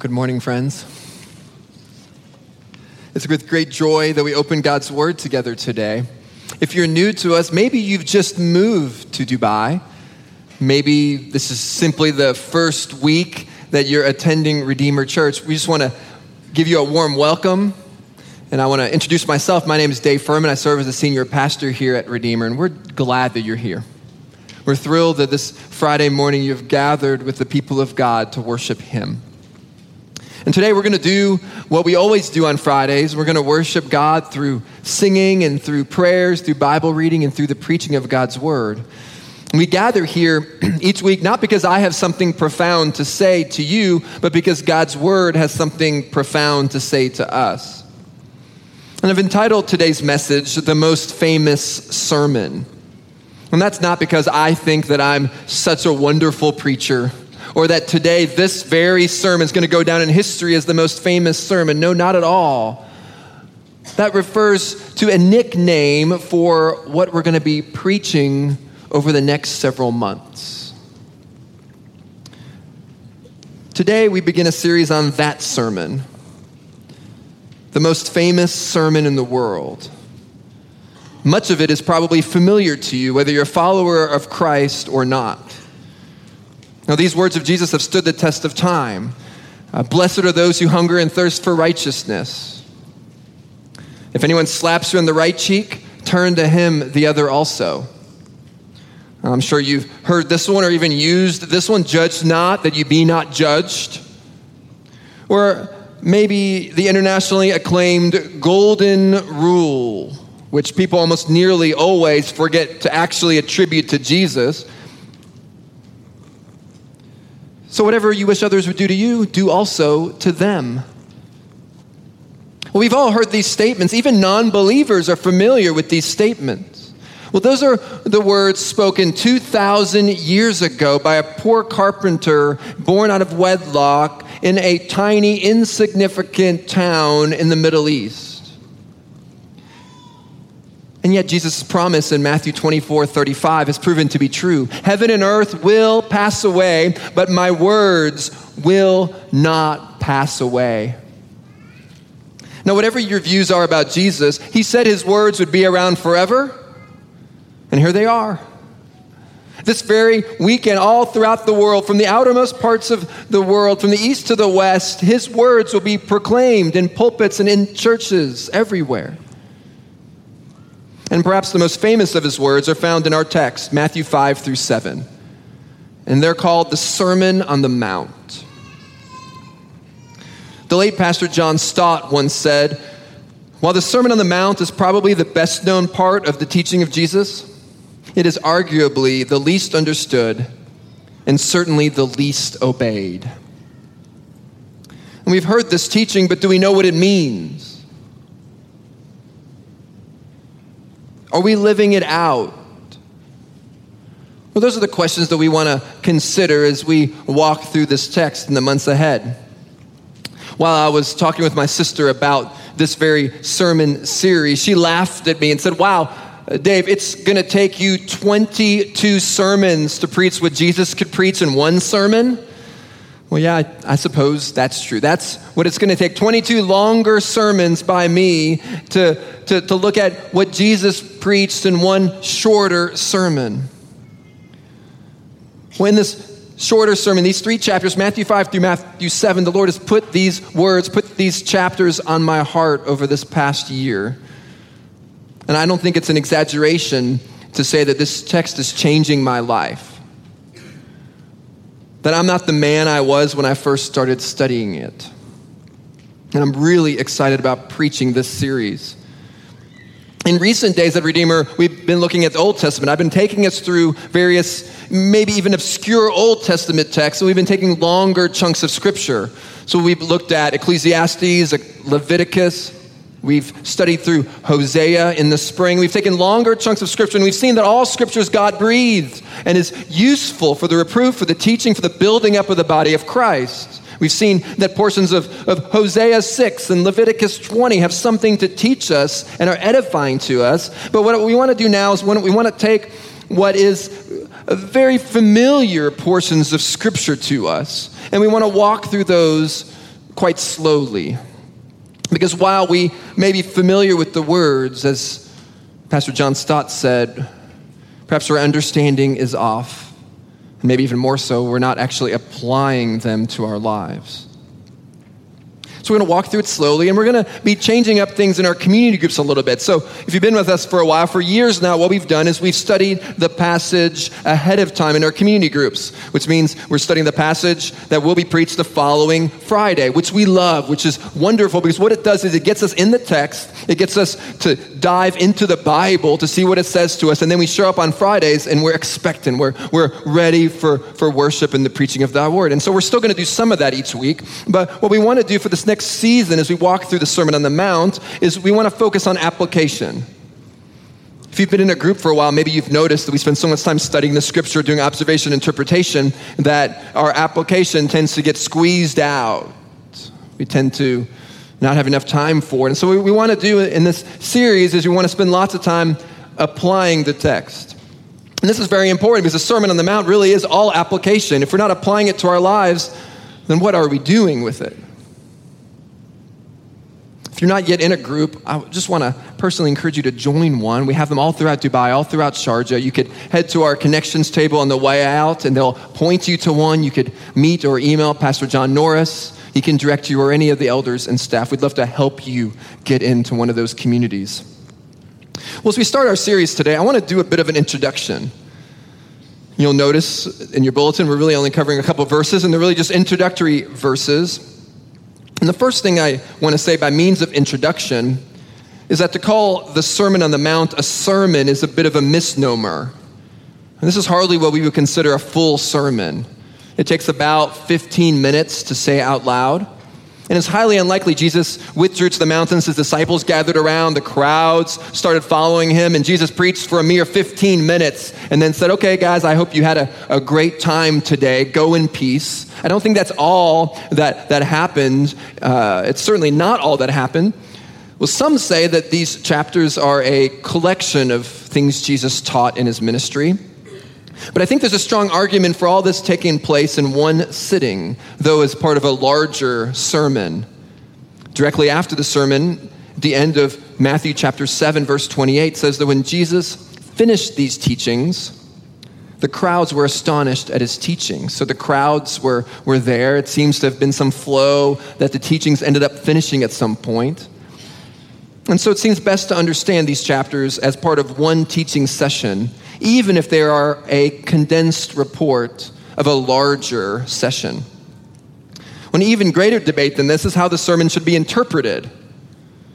Good morning, friends. It's with great joy that we open God's Word together today. If you're new to us, maybe you've just moved to Dubai. Maybe this is simply the first week that you're attending Redeemer Church. We just want to give you a warm welcome. And I want to introduce myself. My name is Dave Furman. I serve as a senior pastor here at Redeemer, and we're glad that you're here. We're thrilled that this Friday morning you've gathered with the people of God to worship Him. And today we're going to do what we always do on Fridays. We're going to worship God through singing and through prayers, through Bible reading, and through the preaching of God's Word. we gather here each week not because I have something profound to say to you, but because God's Word has something profound to say to us. And I've entitled today's message, The Most Famous Sermon. And that's not because I think that I'm such a wonderful preacher or that today this very sermon is going to go down in history as the most famous sermon. No, not at all. That refers to a nickname for what we're going to be preaching over the next several months. Today, we begin a series on that sermon, the most famous sermon in the world. Much of it is probably familiar to you, whether you're a follower of Christ or not. Now, these words of Jesus have stood the test of time. Uh, Blessed are those who hunger and thirst for righteousness. If anyone slaps you on the right cheek, turn to him the other also. I'm sure you've heard this one or even used this one judge not that you be not judged. Or maybe the internationally acclaimed golden rule, which people almost nearly always forget to actually attribute to Jesus. So, whatever you wish others would do to you, do also to them. Well, we've all heard these statements. Even non believers are familiar with these statements. Well, those are the words spoken 2,000 years ago by a poor carpenter born out of wedlock in a tiny, insignificant town in the Middle East. And yet, Jesus' promise in Matthew 24 35 has proven to be true. Heaven and earth will pass away, but my words will not pass away. Now, whatever your views are about Jesus, he said his words would be around forever, and here they are. This very weekend, all throughout the world, from the outermost parts of the world, from the east to the west, his words will be proclaimed in pulpits and in churches everywhere. And perhaps the most famous of his words are found in our text, Matthew 5 through 7. And they're called the Sermon on the Mount. The late Pastor John Stott once said, While the Sermon on the Mount is probably the best known part of the teaching of Jesus, it is arguably the least understood and certainly the least obeyed. And we've heard this teaching, but do we know what it means? Are we living it out? Well, those are the questions that we want to consider as we walk through this text in the months ahead. While I was talking with my sister about this very sermon series, she laughed at me and said, Wow, Dave, it's going to take you 22 sermons to preach what Jesus could preach in one sermon. Well, yeah, I, I, suppose that's true. That's what it's going to take 22 longer sermons by me to, to, to look at what Jesus preached in one shorter sermon. When this shorter sermon, these three chapters, Matthew 5 through Matthew 7, the Lord has put these words, put these chapters on my heart over this past year. And I don't think it's an exaggeration to say that this text is changing my life that I'm not the man I was when I first started studying it. And I'm really excited about preaching this series. In recent days at Redeemer, we've been looking at the Old Testament. I've been taking us through various, maybe even obscure Old Testament texts, and we've been taking longer chunks of Scripture. So we've looked at Ecclesiastes, Leviticus, We've studied through Hosea in the spring. We've taken longer chunks of scripture and we've seen that all scripture is God breathed and is useful for the reproof, for the teaching, for the building up of the body of Christ. We've seen that portions of, of Hosea 6 and Leviticus 20 have something to teach us and are edifying to us. But what we want to do now is we want to take what is very familiar portions of Scripture to us, and we want to walk through those quite slowly. Because while we may be familiar with the words, as Pastor John Stott said, perhaps our understanding is off. And maybe even more so, we're not actually applying them to our lives. So we're going to walk through it slowly, and we're going to be changing up things in our community groups a little bit. So if you've been with us for a while, for years now, what we've done is we've studied the passage ahead of time in our community groups, which means we're studying the passage that will be preached the following Friday, which we love, which is wonderful because what it does is it gets us in the text, it gets us to dive into the Bible to see what it says to us, and then we show up on Fridays and we're expectant, we're, we're ready for, for worship and the preaching of that word. And so we're still going to do some of that each week, but what we want to do for this next next season, as we walk through the Sermon on the Mount, is we want to focus on application. If you've been in a group for a while, maybe you've noticed that we spend so much time studying the scripture, doing observation, interpretation, that our application tends to get squeezed out. We tend to not have enough time for it. And so, what we want to do in this series is we want to spend lots of time applying the text. And this is very important because the Sermon on the Mount really is all application. If we're not applying it to our lives, then what are we doing with it? If you're not yet in a group, I just want to personally encourage you to join one. We have them all throughout Dubai, all throughout Sharjah. You could head to our connections table on the way out, and they'll point you to one. You could meet or email Pastor John Norris. He can direct you or any of the elders and staff. We'd love to help you get into one of those communities. Well, as we start our series today, I want to do a bit of an introduction. You'll notice in your bulletin, we're really only covering a couple verses, and they're really just introductory verses. And the first thing I want to say by means of introduction is that to call the Sermon on the Mount a sermon is a bit of a misnomer. And this is hardly what we would consider a full sermon. It takes about 15 minutes to say out loud. And it's highly unlikely Jesus withdrew to the mountains. His disciples gathered around. The crowds started following him. And Jesus preached for a mere 15 minutes and then said, Okay, guys, I hope you had a, a great time today. Go in peace. I don't think that's all that, that happened. Uh, it's certainly not all that happened. Well, some say that these chapters are a collection of things Jesus taught in his ministry. But I think there's a strong argument for all this taking place in one sitting, though as part of a larger sermon. Directly after the sermon, the end of Matthew chapter 7, verse 28 says that when Jesus finished these teachings, the crowds were astonished at his teaching. So the crowds were, were there. It seems to have been some flow that the teachings ended up finishing at some point. And so it seems best to understand these chapters as part of one teaching session even if they are a condensed report of a larger session. An even greater debate than this is how the sermon should be interpreted.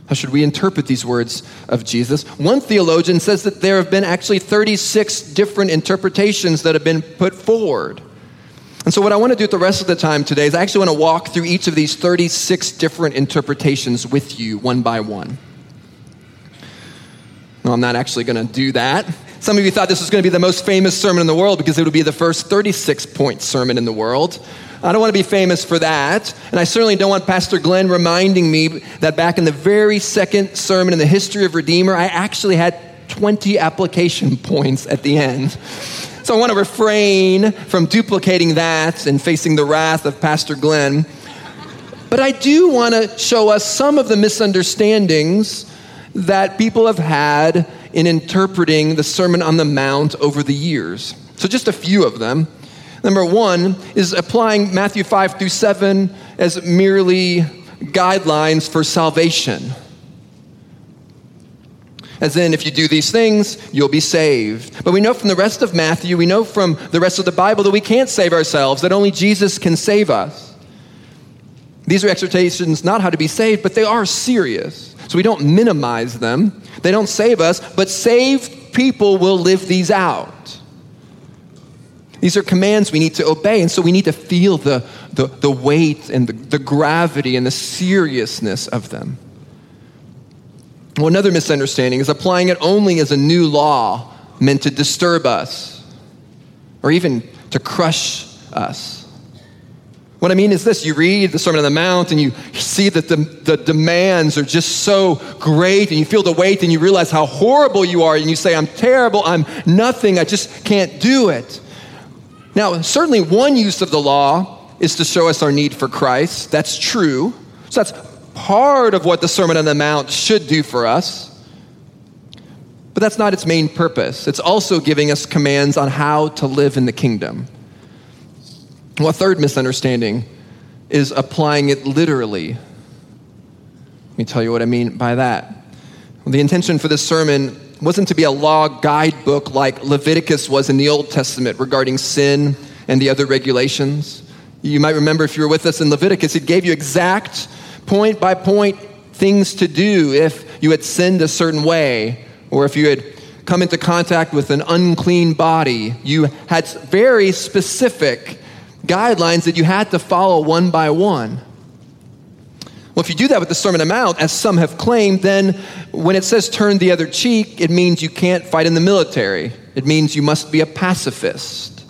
How should we interpret these words of Jesus? One theologian says that there have been actually 36 different interpretations that have been put forward. And so, what I want to do the rest of the time today is I actually want to walk through each of these 36 different interpretations with you one by one. No, I'm not actually going to do that. Some of you thought this was going to be the most famous sermon in the world because it would be the first 36 point sermon in the world. I don't want to be famous for that. And I certainly don't want Pastor Glenn reminding me that back in the very second sermon in the history of Redeemer, I actually had 20 application points at the end. So I want to refrain from duplicating that and facing the wrath of Pastor Glenn. But I do want to show us some of the misunderstandings that people have had in interpreting the Sermon on the Mount over the years. So, just a few of them. Number one is applying Matthew 5 through 7 as merely guidelines for salvation. As in, if you do these things, you'll be saved. But we know from the rest of Matthew, we know from the rest of the Bible that we can't save ourselves, that only Jesus can save us. These are exhortations not how to be saved, but they are serious. So we don't minimize them. They don't save us, but saved people will live these out. These are commands we need to obey, and so we need to feel the, the, the weight and the, the gravity and the seriousness of them. Well, another misunderstanding is applying it only as a new law meant to disturb us or even to crush us. What I mean is this you read the Sermon on the Mount and you see that the, the demands are just so great, and you feel the weight, and you realize how horrible you are, and you say, I'm terrible, I'm nothing, I just can't do it. Now, certainly one use of the law is to show us our need for Christ. That's true. So that's part of what the Sermon on the Mount should do for us. But that's not its main purpose. It's also giving us commands on how to live in the kingdom. Well, a third misunderstanding is applying it literally. Let me tell you what I mean by that. The intention for this sermon wasn't to be a law guidebook like Leviticus was in the Old Testament regarding sin and the other regulations. You might remember if you were with us in Leviticus, it gave you exact point by point things to do if you had sinned a certain way or if you had come into contact with an unclean body. You had very specific guidelines that you had to follow one by one. Well, if you do that with the Sermon on the Mount, as some have claimed, then when it says turn the other cheek, it means you can't fight in the military. It means you must be a pacifist.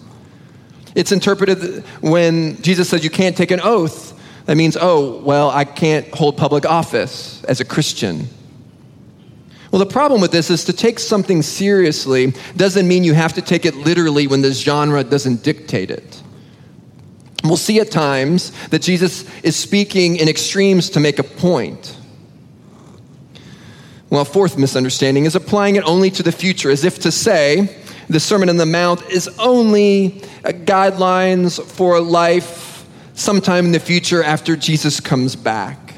It's interpreted when Jesus says you can't take an oath. That means, oh, well, I can't hold public office as a Christian. Well, the problem with this is to take something seriously doesn't mean you have to take it literally when this genre doesn't dictate it. We'll see at times that Jesus is speaking in extremes to make a point. Well, fourth misunderstanding is applying it only to the future, as if to say the Sermon on the Mount is only uh, guidelines for life sometime in the future after Jesus comes back.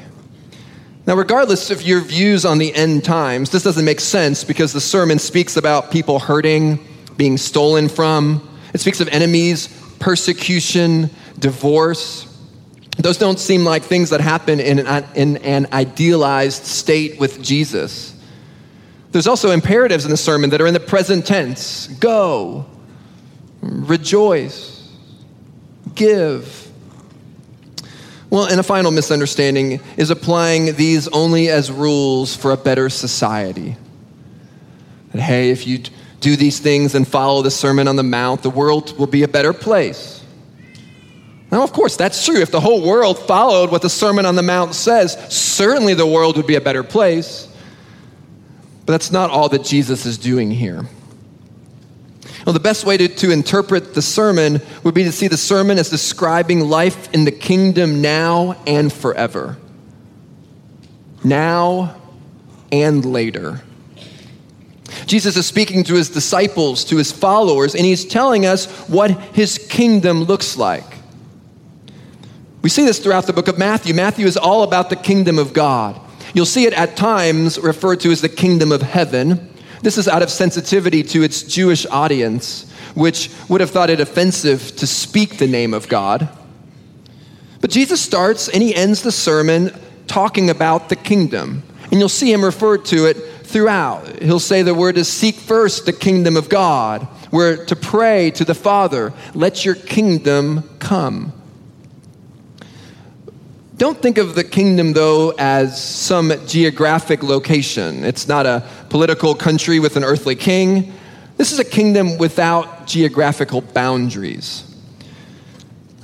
Now, regardless of your views on the end times, this doesn't make sense because the sermon speaks about people hurting, being stolen from. It speaks of enemies, persecution, divorce. Those don't seem like things that happen in an, in an idealized state with Jesus. There's also imperatives in the sermon that are in the present tense go, rejoice, give. Well, and a final misunderstanding is applying these only as rules for a better society. That, hey, if you do these things and follow the Sermon on the Mount, the world will be a better place. Now, of course, that's true. If the whole world followed what the Sermon on the Mount says, certainly the world would be a better place. But that's not all that Jesus is doing here. The best way to, to interpret the sermon would be to see the sermon as describing life in the kingdom now and forever. Now and later. Jesus is speaking to his disciples, to his followers, and he's telling us what his kingdom looks like. We see this throughout the book of Matthew. Matthew is all about the kingdom of God. You'll see it at times referred to as the kingdom of heaven. This is out of sensitivity to its Jewish audience, which would have thought it offensive to speak the name of God. But Jesus starts and he ends the sermon talking about the kingdom. And you'll see him refer to it throughout. He'll say the word is seek first the kingdom of God. We're to pray to the Father, let your kingdom come. Don't think of the kingdom, though, as some geographic location. It's not a political country with an earthly king. This is a kingdom without geographical boundaries.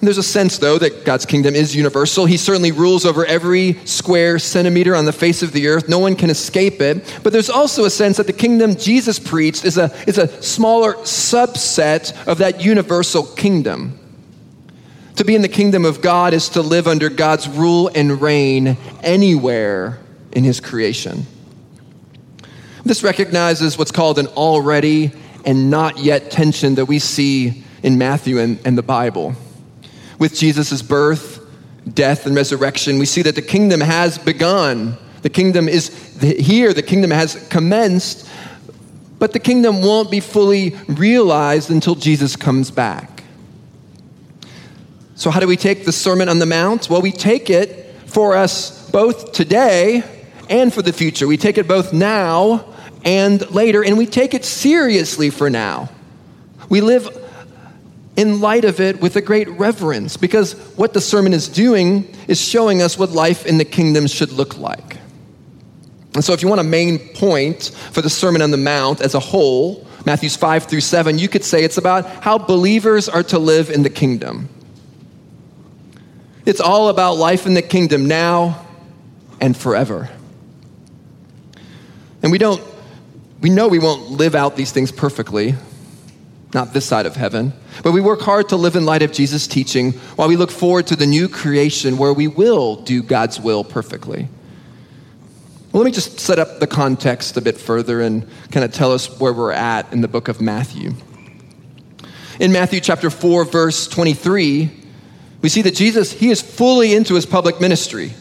There's a sense, though, that God's kingdom is universal. He certainly rules over every square centimeter on the face of the earth. No one can escape it. But there's also a sense that the kingdom Jesus preached is a, is a smaller subset of that universal kingdom. To be in the kingdom of God is to live under God's rule and reign anywhere in his creation. This recognizes what's called an already and not yet tension that we see in Matthew and, and the Bible. With Jesus' birth, death, and resurrection, we see that the kingdom has begun. The kingdom is here, the kingdom has commenced, but the kingdom won't be fully realized until Jesus comes back. So, how do we take the Sermon on the Mount? Well, we take it for us both today and for the future. We take it both now and later, and we take it seriously for now. We live in light of it with a great reverence because what the sermon is doing is showing us what life in the kingdom should look like. And so, if you want a main point for the Sermon on the Mount as a whole, Matthews 5 through 7, you could say it's about how believers are to live in the kingdom. It's all about life in the kingdom now and forever. And we don't, we know we won't live out these things perfectly. not this side of heaven. But we work hard to live in light of Jesus' teaching while we look forward to the new creation where we will do God's will perfectly. Well, let me just set up the context a bit further and kind of tell us where we're at in the book of Matthew. In Matthew chapter 4, verse 23, we see that Jesus, he is fully into his public ministry.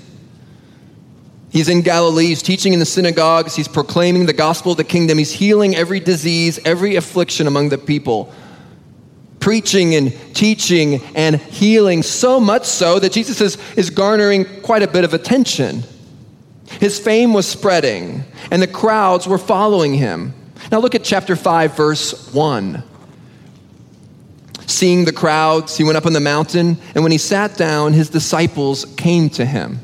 He's in Galilee, he's teaching in the synagogues, he's proclaiming the gospel of the kingdom, he's healing every disease, every affliction among the people. Preaching and teaching and healing, so much so that Jesus is, is garnering quite a bit of attention. His fame was spreading, and the crowds were following him. Now look at chapter 5, verse 1. Seeing the crowds, he went up on the mountain, and when he sat down, his disciples came to him.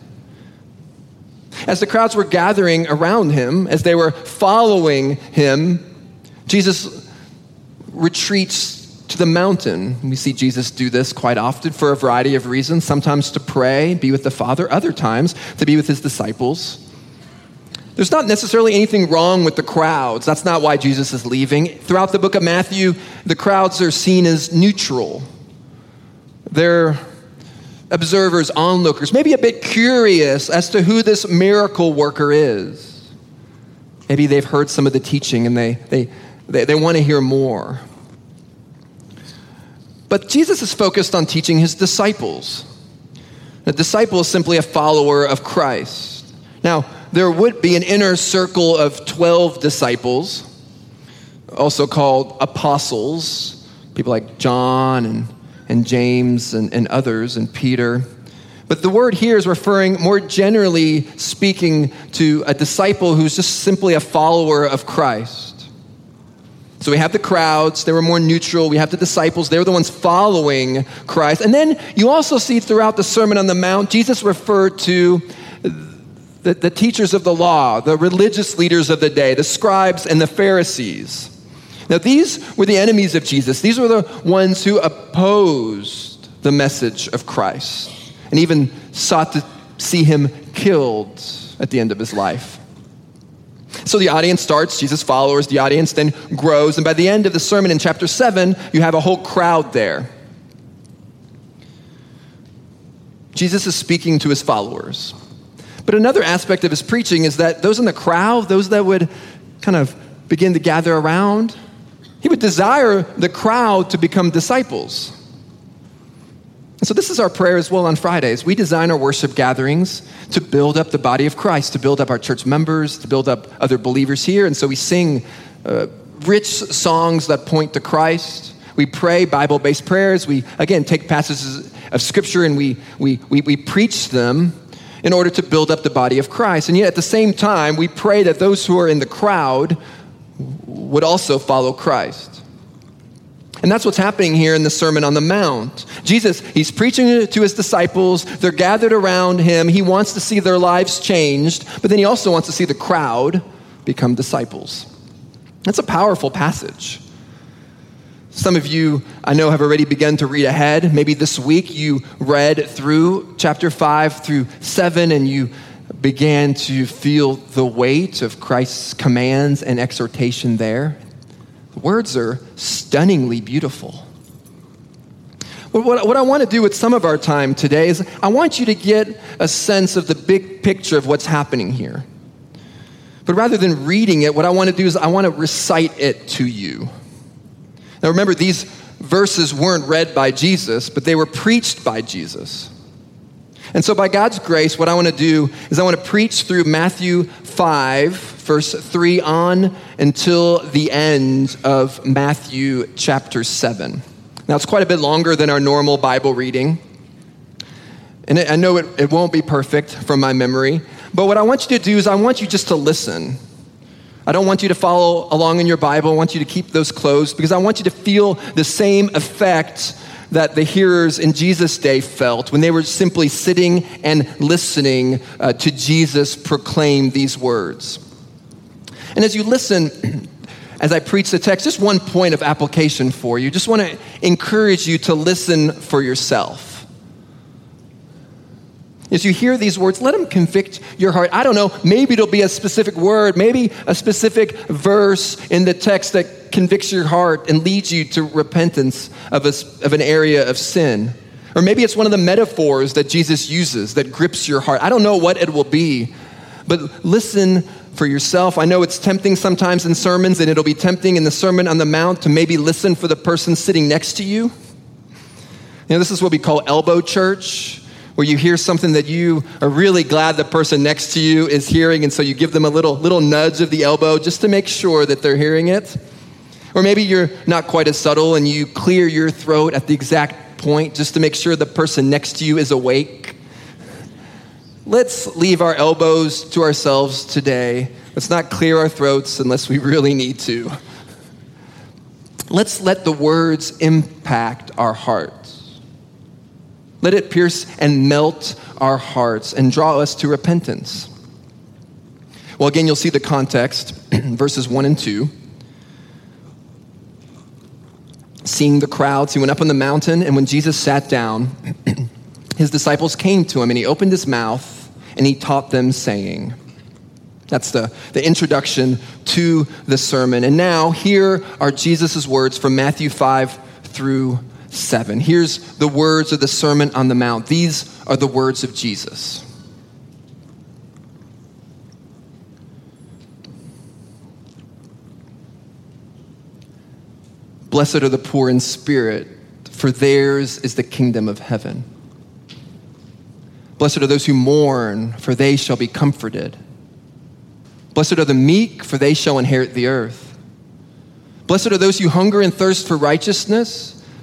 As the crowds were gathering around him, as they were following him, Jesus retreats to the mountain. We see Jesus do this quite often for a variety of reasons, sometimes to pray, be with the Father, other times to be with his disciples. There's not necessarily anything wrong with the crowds. That's not why Jesus is leaving. Throughout the book of Matthew, the crowds are seen as neutral. They're observers, onlookers, maybe a bit curious as to who this miracle worker is. Maybe they've heard some of the teaching and they, they, they, they want to hear more. But Jesus is focused on teaching his disciples. A disciple is simply a follower of Christ. Now, there would be an inner circle of 12 disciples, also called apostles, people like John and, and James and, and others, and Peter. But the word here is referring more generally speaking to a disciple who's just simply a follower of Christ. So we have the crowds, they were more neutral. We have the disciples, they were the ones following Christ. And then you also see throughout the Sermon on the Mount, Jesus referred to the, the teachers of the law, the religious leaders of the day, the scribes and the Pharisees. Now, these were the enemies of Jesus. These were the ones who opposed the message of Christ and even sought to see him killed at the end of his life. So the audience starts, Jesus' followers, the audience then grows, and by the end of the sermon in chapter 7, you have a whole crowd there. Jesus is speaking to his followers. But another aspect of his preaching is that those in the crowd, those that would kind of begin to gather around, he would desire the crowd to become disciples. And so, this is our prayer as well on Fridays. We design our worship gatherings to build up the body of Christ, to build up our church members, to build up other believers here. And so, we sing uh, rich songs that point to Christ. We pray Bible based prayers. We, again, take passages of Scripture and we, we, we, we preach them in order to build up the body of Christ. And yet, at the same time, we pray that those who are in the crowd would also follow Christ. And that's what's happening here in the Sermon on the Mount. Jesus, he's preaching to his disciples. They're gathered around him. He wants to see their lives changed, but then he also wants to see the crowd become disciples. That's a powerful passage. Some of you, I know, have already begun to read ahead. Maybe this week you read through chapter 5 through 7 and you began to feel the weight of Christ's commands and exhortation there. The words are stunningly beautiful. What, what I want to do with some of our time today is I want you to get a sense of the big picture of what's happening here. But rather than reading it, what I want to do is I want to recite it to you. Now remember, these verses weren't read by Jesus, but they were preached by Jesus. And so, by God's grace, what I want to do is I want to preach through Matthew 5, verse 3 on until the end of Matthew chapter 7. Now, it's quite a bit longer than our normal Bible reading. And I know it, it won't be perfect from my memory, but what I want you to do is I want you just to listen. I don't want you to follow along in your Bible. I want you to keep those closed because I want you to feel the same effect that the hearers in Jesus' day felt when they were simply sitting and listening uh, to Jesus proclaim these words. And as you listen, as I preach the text, just one point of application for you. Just want to encourage you to listen for yourself. As you hear these words, let them convict your heart. I don't know, maybe it'll be a specific word, maybe a specific verse in the text that convicts your heart and leads you to repentance of, a, of an area of sin. Or maybe it's one of the metaphors that Jesus uses that grips your heart. I don't know what it will be, but listen for yourself. I know it's tempting sometimes in sermons, and it'll be tempting in the Sermon on the Mount to maybe listen for the person sitting next to you. You know, this is what we call elbow church where you hear something that you are really glad the person next to you is hearing, and so you give them a little, little nudge of the elbow just to make sure that they're hearing it. Or maybe you're not quite as subtle and you clear your throat at the exact point just to make sure the person next to you is awake. Let's leave our elbows to ourselves today. Let's not clear our throats unless we really need to. Let's let the words impact our hearts. Let it pierce and melt our hearts and draw us to repentance. Well, again, you'll see the context, verses 1 and 2. Seeing the crowds, he went up on the mountain, and when Jesus sat down, his disciples came to him, and he opened his mouth and he taught them, saying, that's the, the introduction to the sermon. And now, here are Jesus' words from Matthew 5 through 7. Here's the words of the Sermon on the Mount. These are the words of Jesus. Blessed are the poor in spirit, for theirs is the kingdom of heaven. Blessed are those who mourn, for they shall be comforted. Blessed are the meek, for they shall inherit the earth. Blessed are those who hunger and thirst for righteousness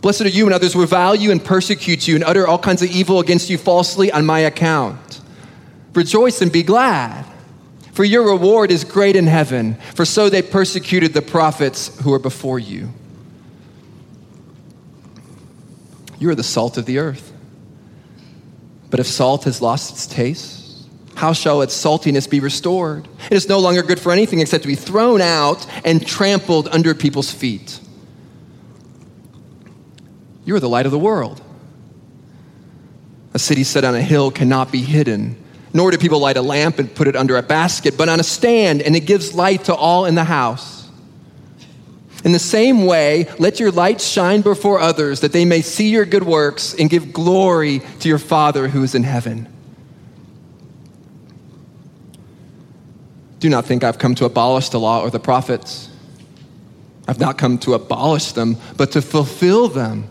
Blessed are you when others revile you and persecute you and utter all kinds of evil against you falsely on my account. Rejoice and be glad, for your reward is great in heaven, for so they persecuted the prophets who were before you. You are the salt of the earth. But if salt has lost its taste, how shall its saltiness be restored? It is no longer good for anything except to be thrown out and trampled under people's feet. You are the light of the world. A city set on a hill cannot be hidden, nor do people light a lamp and put it under a basket, but on a stand, and it gives light to all in the house. In the same way, let your light shine before others, that they may see your good works and give glory to your Father who is in heaven. Do not think I've come to abolish the law or the prophets. I've not come to abolish them, but to fulfill them.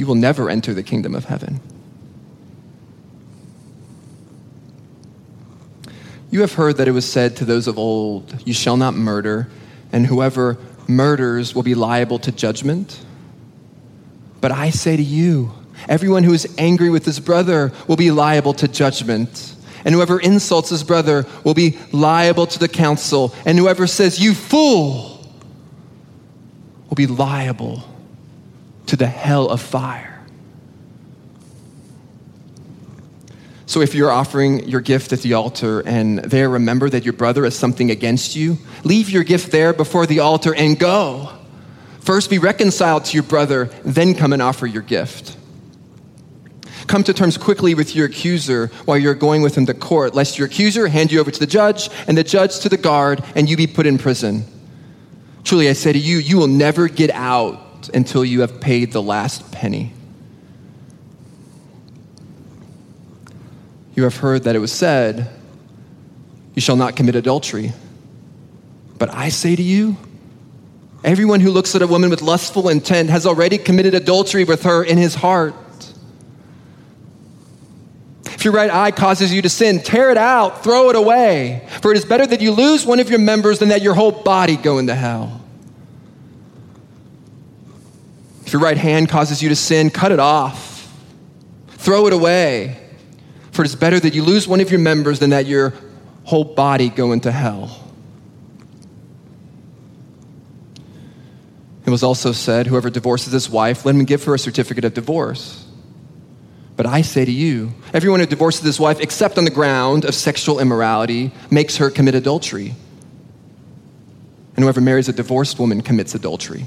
you will never enter the kingdom of heaven. You have heard that it was said to those of old, You shall not murder, and whoever murders will be liable to judgment. But I say to you, everyone who is angry with his brother will be liable to judgment. And whoever insults his brother will be liable to the council. And whoever says, You fool, will be liable to the hell of fire. So if you're offering your gift at the altar and there remember that your brother has something against you, leave your gift there before the altar and go. First be reconciled to your brother, then come and offer your gift. Come to terms quickly with your accuser while you're going with him to court, lest your accuser hand you over to the judge and the judge to the guard and you be put in prison. Truly, I say to you, you will never get out until you have paid the last penny. You have heard that it was said, You shall not commit adultery. But I say to you, everyone who looks at a woman with lustful intent has already committed adultery with her in his heart. If your right eye causes you to sin, tear it out, throw it away. For it is better that you lose one of your members than that your whole body go into hell. If your right hand causes you to sin, cut it off, throw it away. For it is better that you lose one of your members than that your whole body go into hell. It was also said, Whoever divorces his wife, let him give her a certificate of divorce. But I say to you, everyone who divorces his wife, except on the ground of sexual immorality, makes her commit adultery. And whoever marries a divorced woman commits adultery.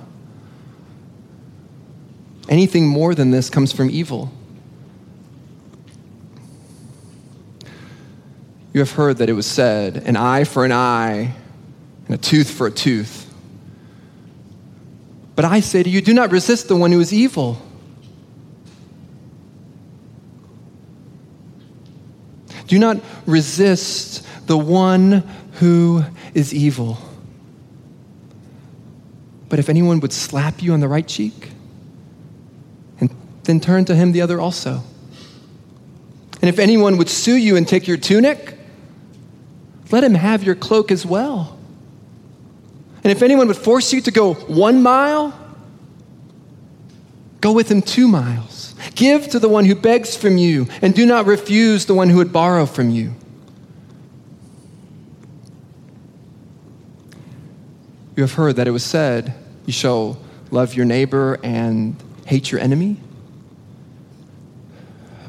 Anything more than this comes from evil. You have heard that it was said, an eye for an eye and a tooth for a tooth. But I say to you, do not resist the one who is evil. Do not resist the one who is evil. But if anyone would slap you on the right cheek, then turn to him the other also. And if anyone would sue you and take your tunic, let him have your cloak as well. And if anyone would force you to go one mile, go with him two miles. Give to the one who begs from you, and do not refuse the one who would borrow from you. You have heard that it was said, You shall love your neighbor and hate your enemy.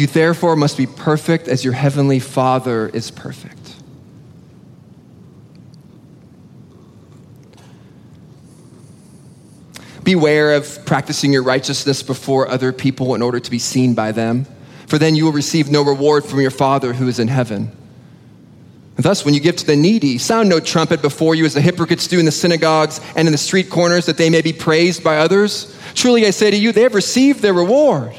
You therefore must be perfect as your heavenly Father is perfect. Beware of practicing your righteousness before other people in order to be seen by them, for then you will receive no reward from your Father who is in heaven. And thus, when you give to the needy, sound no trumpet before you as the hypocrites do in the synagogues and in the street corners that they may be praised by others. Truly, I say to you, they have received their reward.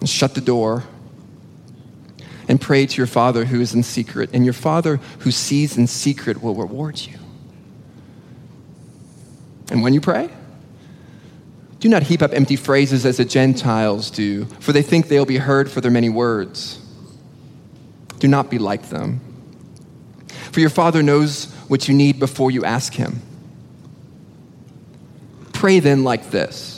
and shut the door and pray to your Father who is in secret, and your Father who sees in secret will reward you. And when you pray, do not heap up empty phrases as the Gentiles do, for they think they'll be heard for their many words. Do not be like them. For your Father knows what you need before you ask Him. Pray then like this.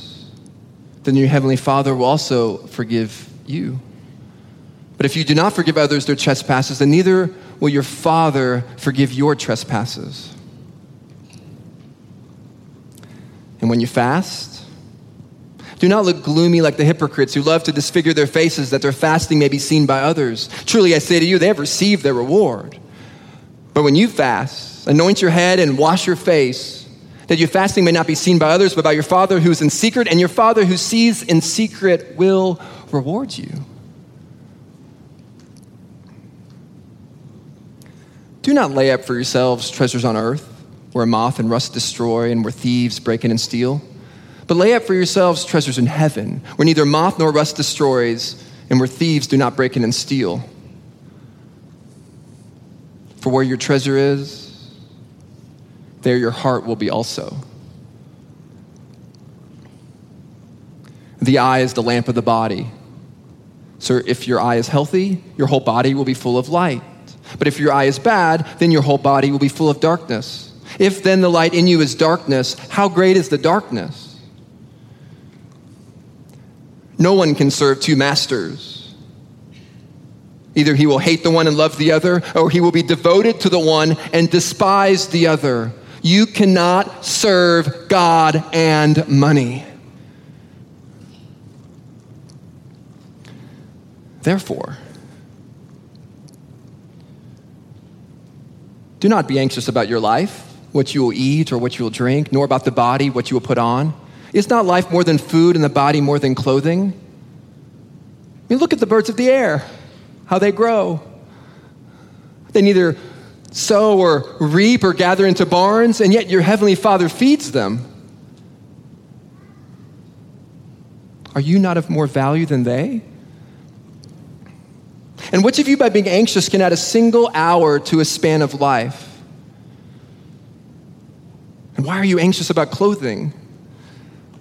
then your heavenly Father will also forgive you. But if you do not forgive others their trespasses, then neither will your Father forgive your trespasses. And when you fast, do not look gloomy like the hypocrites who love to disfigure their faces that their fasting may be seen by others. Truly, I say to you, they have received their reward. But when you fast, anoint your head and wash your face, that your fasting may not be seen by others, but by your Father who is in secret, and your Father who sees in secret will reward you. Do not lay up for yourselves treasures on earth, where moth and rust destroy, and where thieves break in and steal. But lay up for yourselves treasures in heaven, where neither moth nor rust destroys, and where thieves do not break in and steal. For where your treasure is, there your heart will be also. The eye is the lamp of the body. So if your eye is healthy, your whole body will be full of light. But if your eye is bad, then your whole body will be full of darkness. If then the light in you is darkness, how great is the darkness? No one can serve two masters. Either he will hate the one and love the other, or he will be devoted to the one and despise the other. You cannot serve God and money. Therefore, Do not be anxious about your life, what you will eat or what you will drink, nor about the body, what you will put on. Is not life more than food and the body more than clothing? I mean, look at the birds of the air, how they grow. They neither sow or reap or gather into barns, and yet your heavenly Father feeds them. Are you not of more value than they? And which of you, by being anxious, can add a single hour to a span of life? And why are you anxious about clothing?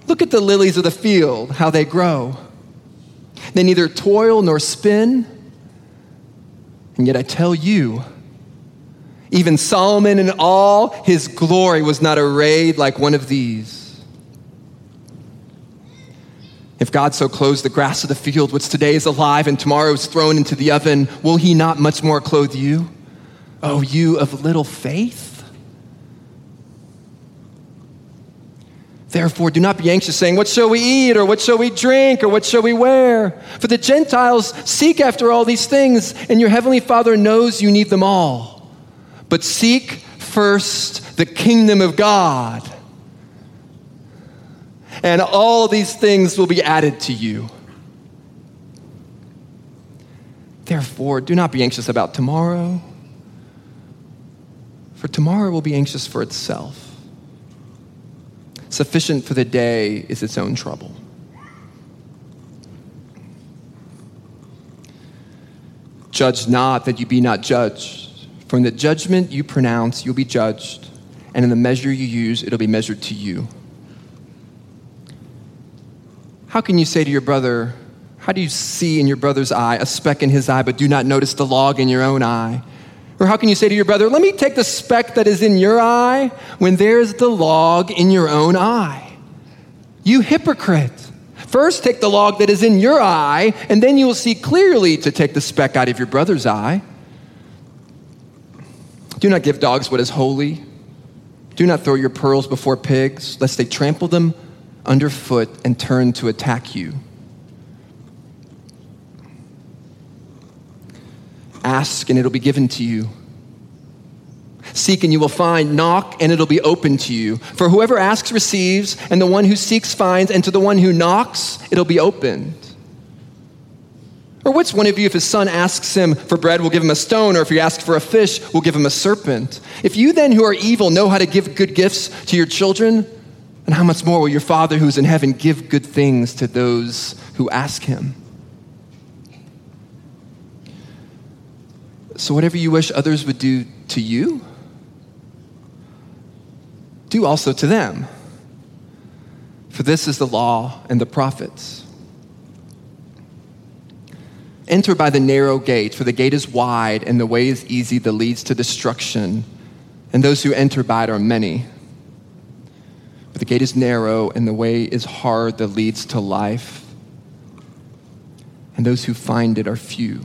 Look at the lilies of the field, how they grow. They neither toil nor spin. And yet I tell you, even Solomon in all his glory was not arrayed like one of these. If God so clothes the grass of the field, which today is alive and tomorrow is thrown into the oven, will he not much more clothe you? Oh, you of little faith? Therefore, do not be anxious, saying, What shall we eat, or what shall we drink, or what shall we wear? For the Gentiles seek after all these things, and your heavenly Father knows you need them all. But seek first the kingdom of God and all these things will be added to you. Therefore, do not be anxious about tomorrow, for tomorrow will be anxious for itself. Sufficient for the day is its own trouble. Judge not that you be not judged. For in the judgment you pronounce, you'll be judged, and in the measure you use, it'll be measured to you. How can you say to your brother, How do you see in your brother's eye a speck in his eye, but do not notice the log in your own eye? Or how can you say to your brother, Let me take the speck that is in your eye when there's the log in your own eye? You hypocrite. First, take the log that is in your eye, and then you will see clearly to take the speck out of your brother's eye. Do not give dogs what is holy. Do not throw your pearls before pigs, lest they trample them underfoot and turn to attack you. Ask and it'll be given to you. Seek and you will find. Knock and it'll be open to you. For whoever asks receives, and the one who seeks finds, and to the one who knocks it'll be opened. Or which one of you, if his son asks him for bread, will give him a stone, or if he asks for a fish, will give him a serpent? If you then, who are evil, know how to give good gifts to your children, and how much more will your Father who's in heaven give good things to those who ask him? So, whatever you wish others would do to you, do also to them. For this is the law and the prophets. Enter by the narrow gate, for the gate is wide and the way is easy that leads to destruction, and those who enter by it are many. But the gate is narrow and the way is hard that leads to life, and those who find it are few.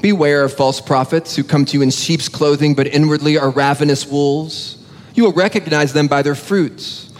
Beware of false prophets who come to you in sheep's clothing, but inwardly are ravenous wolves. You will recognize them by their fruits.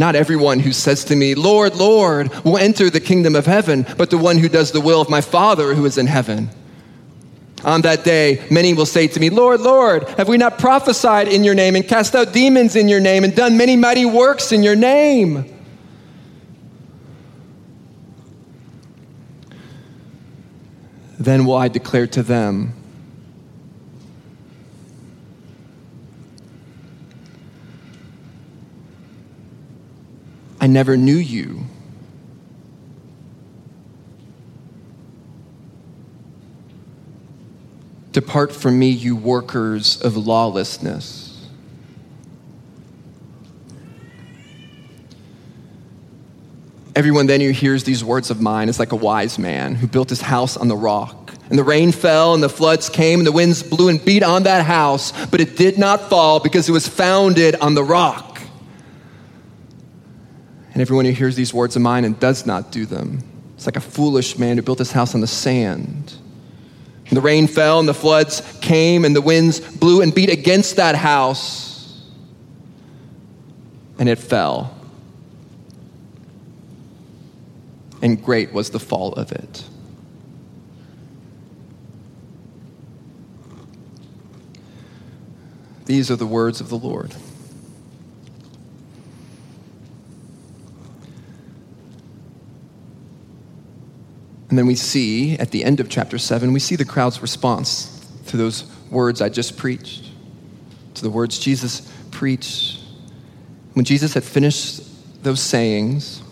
Not everyone who says to me, Lord, Lord, will enter the kingdom of heaven, but the one who does the will of my Father who is in heaven. On that day, many will say to me, Lord, Lord, have we not prophesied in your name and cast out demons in your name and done many mighty works in your name? Then will I declare to them, I never knew you. Depart from me, you workers of lawlessness. Everyone then who hears these words of mine is like a wise man who built his house on the rock. And the rain fell, and the floods came, and the winds blew and beat on that house, but it did not fall because it was founded on the rock. And everyone who hears these words of mine and does not do them, it's like a foolish man who built his house on the sand. And the rain fell, and the floods came, and the winds blew and beat against that house, and it fell. And great was the fall of it. These are the words of the Lord. And then we see at the end of chapter 7, we see the crowd's response to those words I just preached, to the words Jesus preached. When Jesus had finished those sayings,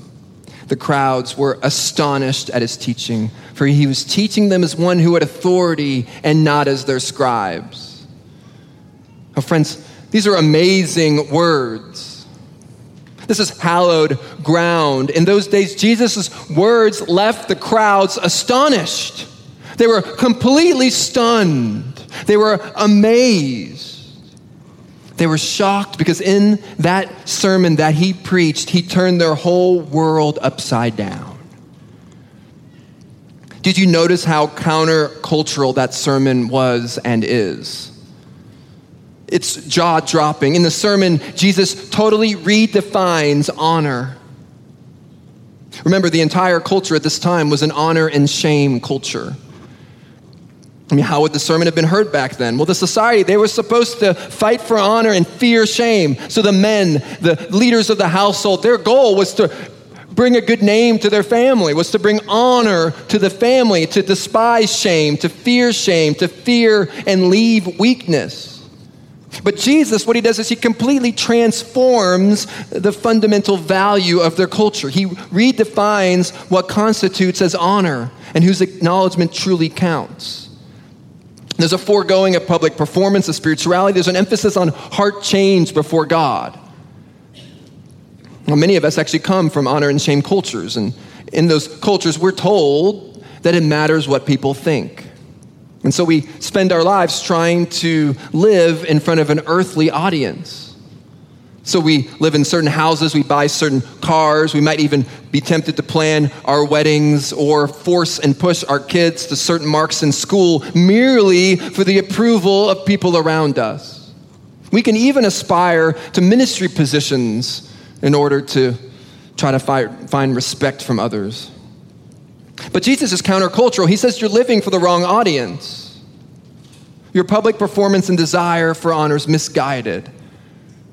the crowds were astonished at his teaching, for he was teaching them as one who had authority and not as their scribes. Oh, friends, these are amazing words. This is hallowed ground. In those days, Jesus' words left the crowds astonished. They were completely stunned. They were amazed. They were shocked because in that sermon that he preached, he turned their whole world upside down. Did you notice how countercultural that sermon was and is? It's jaw dropping. In the sermon, Jesus totally redefines honor. Remember, the entire culture at this time was an honor and shame culture. I mean, how would the sermon have been heard back then? Well, the society, they were supposed to fight for honor and fear shame. So the men, the leaders of the household, their goal was to bring a good name to their family, was to bring honor to the family, to despise shame, to fear shame, to fear and leave weakness. But Jesus, what he does is he completely transforms the fundamental value of their culture. He redefines what constitutes as honor and whose acknowledgement truly counts. There's a foregoing of public performance of spirituality, there's an emphasis on heart change before God. Well, many of us actually come from honor and shame cultures, and in those cultures, we're told that it matters what people think. And so we spend our lives trying to live in front of an earthly audience. So we live in certain houses, we buy certain cars, we might even be tempted to plan our weddings or force and push our kids to certain marks in school merely for the approval of people around us. We can even aspire to ministry positions in order to try to find respect from others. But Jesus is countercultural. He says you're living for the wrong audience. Your public performance and desire for honor is misguided.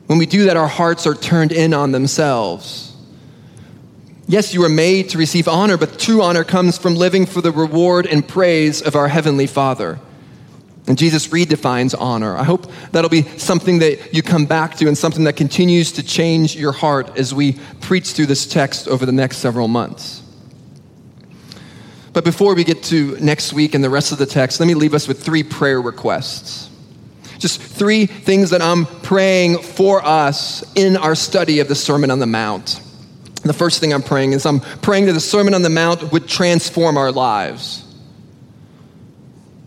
When we do that, our hearts are turned in on themselves. Yes, you are made to receive honor, but true honor comes from living for the reward and praise of our Heavenly Father. And Jesus redefines honor. I hope that'll be something that you come back to and something that continues to change your heart as we preach through this text over the next several months. But before we get to next week and the rest of the text, let me leave us with three prayer requests. Just three things that I'm praying for us in our study of the Sermon on the Mount. The first thing I'm praying is I'm praying that the Sermon on the Mount would transform our lives.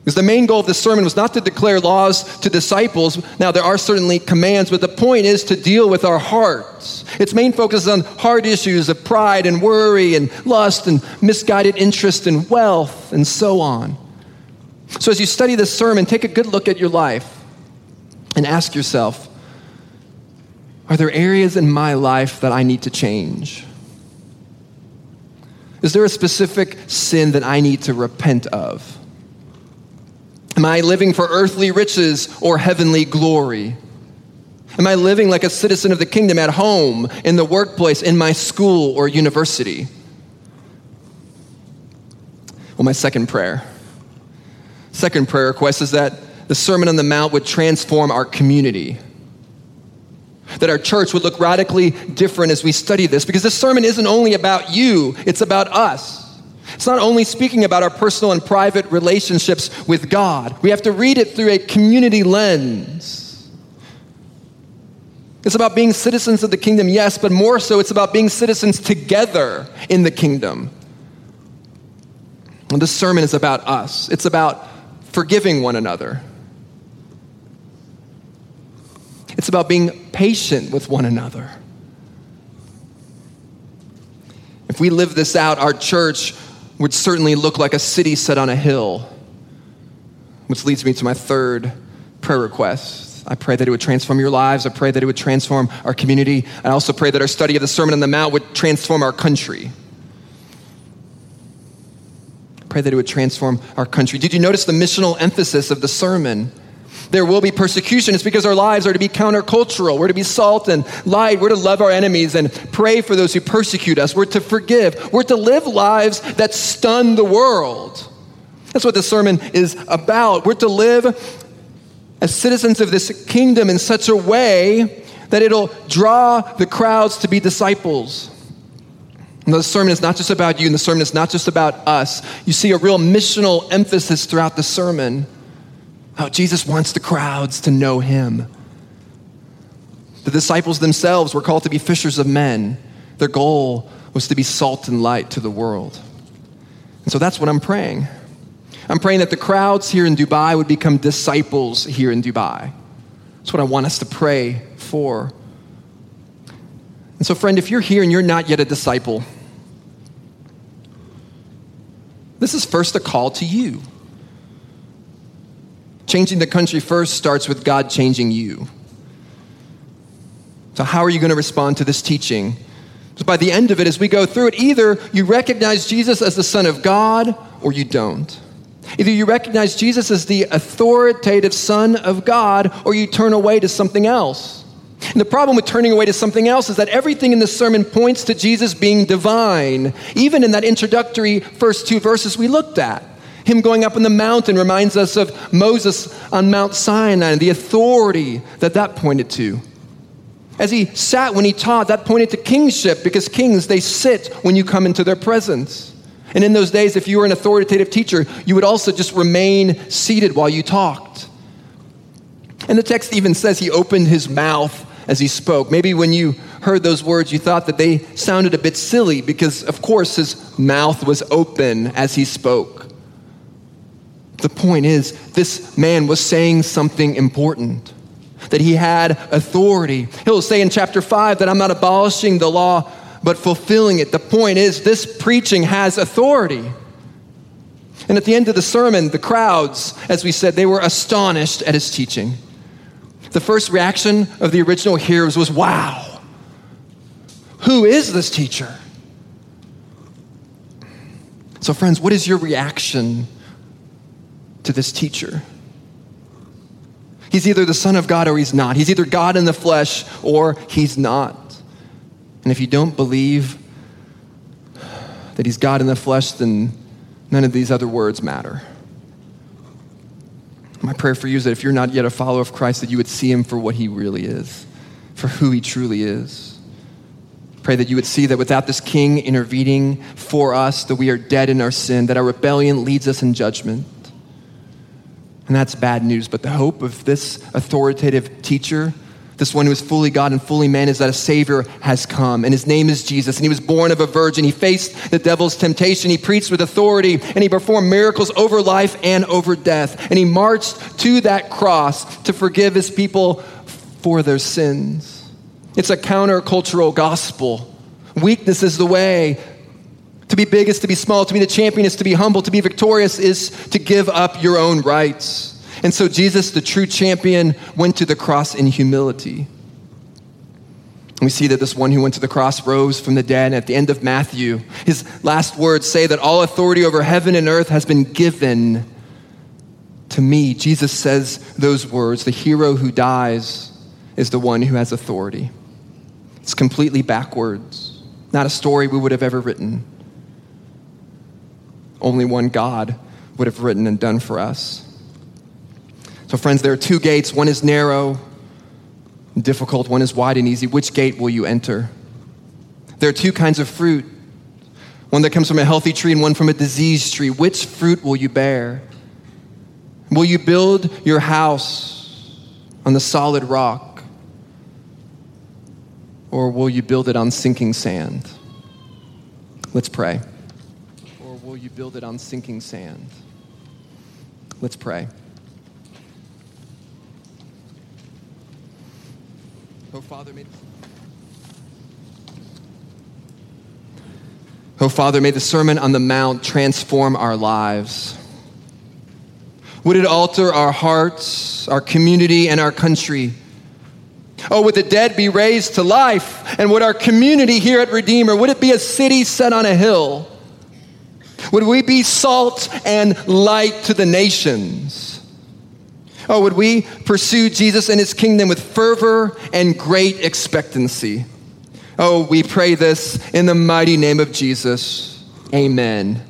Because the main goal of this sermon was not to declare laws to disciples. Now, there are certainly commands, but the point is to deal with our hearts. Its main focus is on hard issues of pride and worry and lust and misguided interest in wealth and so on. So, as you study this sermon, take a good look at your life and ask yourself Are there areas in my life that I need to change? Is there a specific sin that I need to repent of? Am I living for earthly riches or heavenly glory? Am I living like a citizen of the kingdom at home, in the workplace, in my school or university? Well, my second prayer. Second prayer request is that the Sermon on the Mount would transform our community. That our church would look radically different as we study this, because this sermon isn't only about you, it's about us. It's not only speaking about our personal and private relationships with God, we have to read it through a community lens. It's about being citizens of the kingdom, yes, but more so, it's about being citizens together in the kingdom. And this sermon is about us, it's about forgiving one another. It's about being patient with one another. If we live this out, our church would certainly look like a city set on a hill. Which leads me to my third prayer request. I pray that it would transform your lives. I pray that it would transform our community. I also pray that our study of the Sermon on the Mount would transform our country. I pray that it would transform our country. Did you notice the missional emphasis of the sermon? There will be persecution. It's because our lives are to be countercultural. We're to be salt and light. We're to love our enemies and pray for those who persecute us. We're to forgive. We're to live lives that stun the world. That's what the sermon is about. We're to live as citizens of this kingdom in such a way that it'll draw the crowds to be disciples. And the sermon is not just about you, and the sermon is not just about us. You see a real missional emphasis throughout the sermon. Oh, Jesus wants the crowds to know him. The disciples themselves were called to be fishers of men. Their goal was to be salt and light to the world. And so that's what I'm praying. I'm praying that the crowds here in Dubai would become disciples here in Dubai. That's what I want us to pray for. And so, friend, if you're here and you're not yet a disciple, this is first a call to you. Changing the country first starts with God changing you. So, how are you going to respond to this teaching? So by the end of it, as we go through it, either you recognize Jesus as the Son of God or you don't. Either you recognize Jesus as the authoritative Son of God or you turn away to something else. And the problem with turning away to something else is that everything in the sermon points to Jesus being divine, even in that introductory first two verses we looked at. Him going up on the mountain reminds us of Moses on Mount Sinai and the authority that that pointed to. As he sat when he taught, that pointed to kingship because kings, they sit when you come into their presence. And in those days, if you were an authoritative teacher, you would also just remain seated while you talked. And the text even says he opened his mouth as he spoke. Maybe when you heard those words, you thought that they sounded a bit silly because, of course, his mouth was open as he spoke. The point is, this man was saying something important, that he had authority. He'll say in chapter 5 that I'm not abolishing the law, but fulfilling it. The point is, this preaching has authority. And at the end of the sermon, the crowds, as we said, they were astonished at his teaching. The first reaction of the original hearers was, Wow, who is this teacher? So, friends, what is your reaction to this teacher. He's either the Son of God or he's not. He's either God in the flesh or he's not. And if you don't believe that he's God in the flesh, then none of these other words matter. My prayer for you is that if you're not yet a follower of Christ, that you would see him for what he really is, for who he truly is. Pray that you would see that without this king intervening for us, that we are dead in our sin, that our rebellion leads us in judgment And that's bad news. But the hope of this authoritative teacher, this one who is fully God and fully man, is that a Savior has come. And his name is Jesus. And he was born of a virgin. He faced the devil's temptation. He preached with authority. And he performed miracles over life and over death. And he marched to that cross to forgive his people for their sins. It's a countercultural gospel. Weakness is the way. To be big is to be small. To be the champion is to be humble. To be victorious is to give up your own rights. And so Jesus, the true champion, went to the cross in humility. And we see that this one who went to the cross rose from the dead. And at the end of Matthew, his last words say that all authority over heaven and earth has been given to me. Jesus says those words the hero who dies is the one who has authority. It's completely backwards, not a story we would have ever written. Only one God would have written and done for us. So, friends, there are two gates. One is narrow, difficult, one is wide and easy. Which gate will you enter? There are two kinds of fruit one that comes from a healthy tree and one from a diseased tree. Which fruit will you bear? Will you build your house on the solid rock? Or will you build it on sinking sand? Let's pray. You build it on sinking sand? Let's pray. Oh, Father, may. Oh, Father, may the Sermon on the Mount transform our lives. Would it alter our hearts, our community, and our country? Oh, would the dead be raised to life? And would our community here at Redeemer, would it be a city set on a hill? Would we be salt and light to the nations? Oh, would we pursue Jesus and his kingdom with fervor and great expectancy? Oh, we pray this in the mighty name of Jesus. Amen.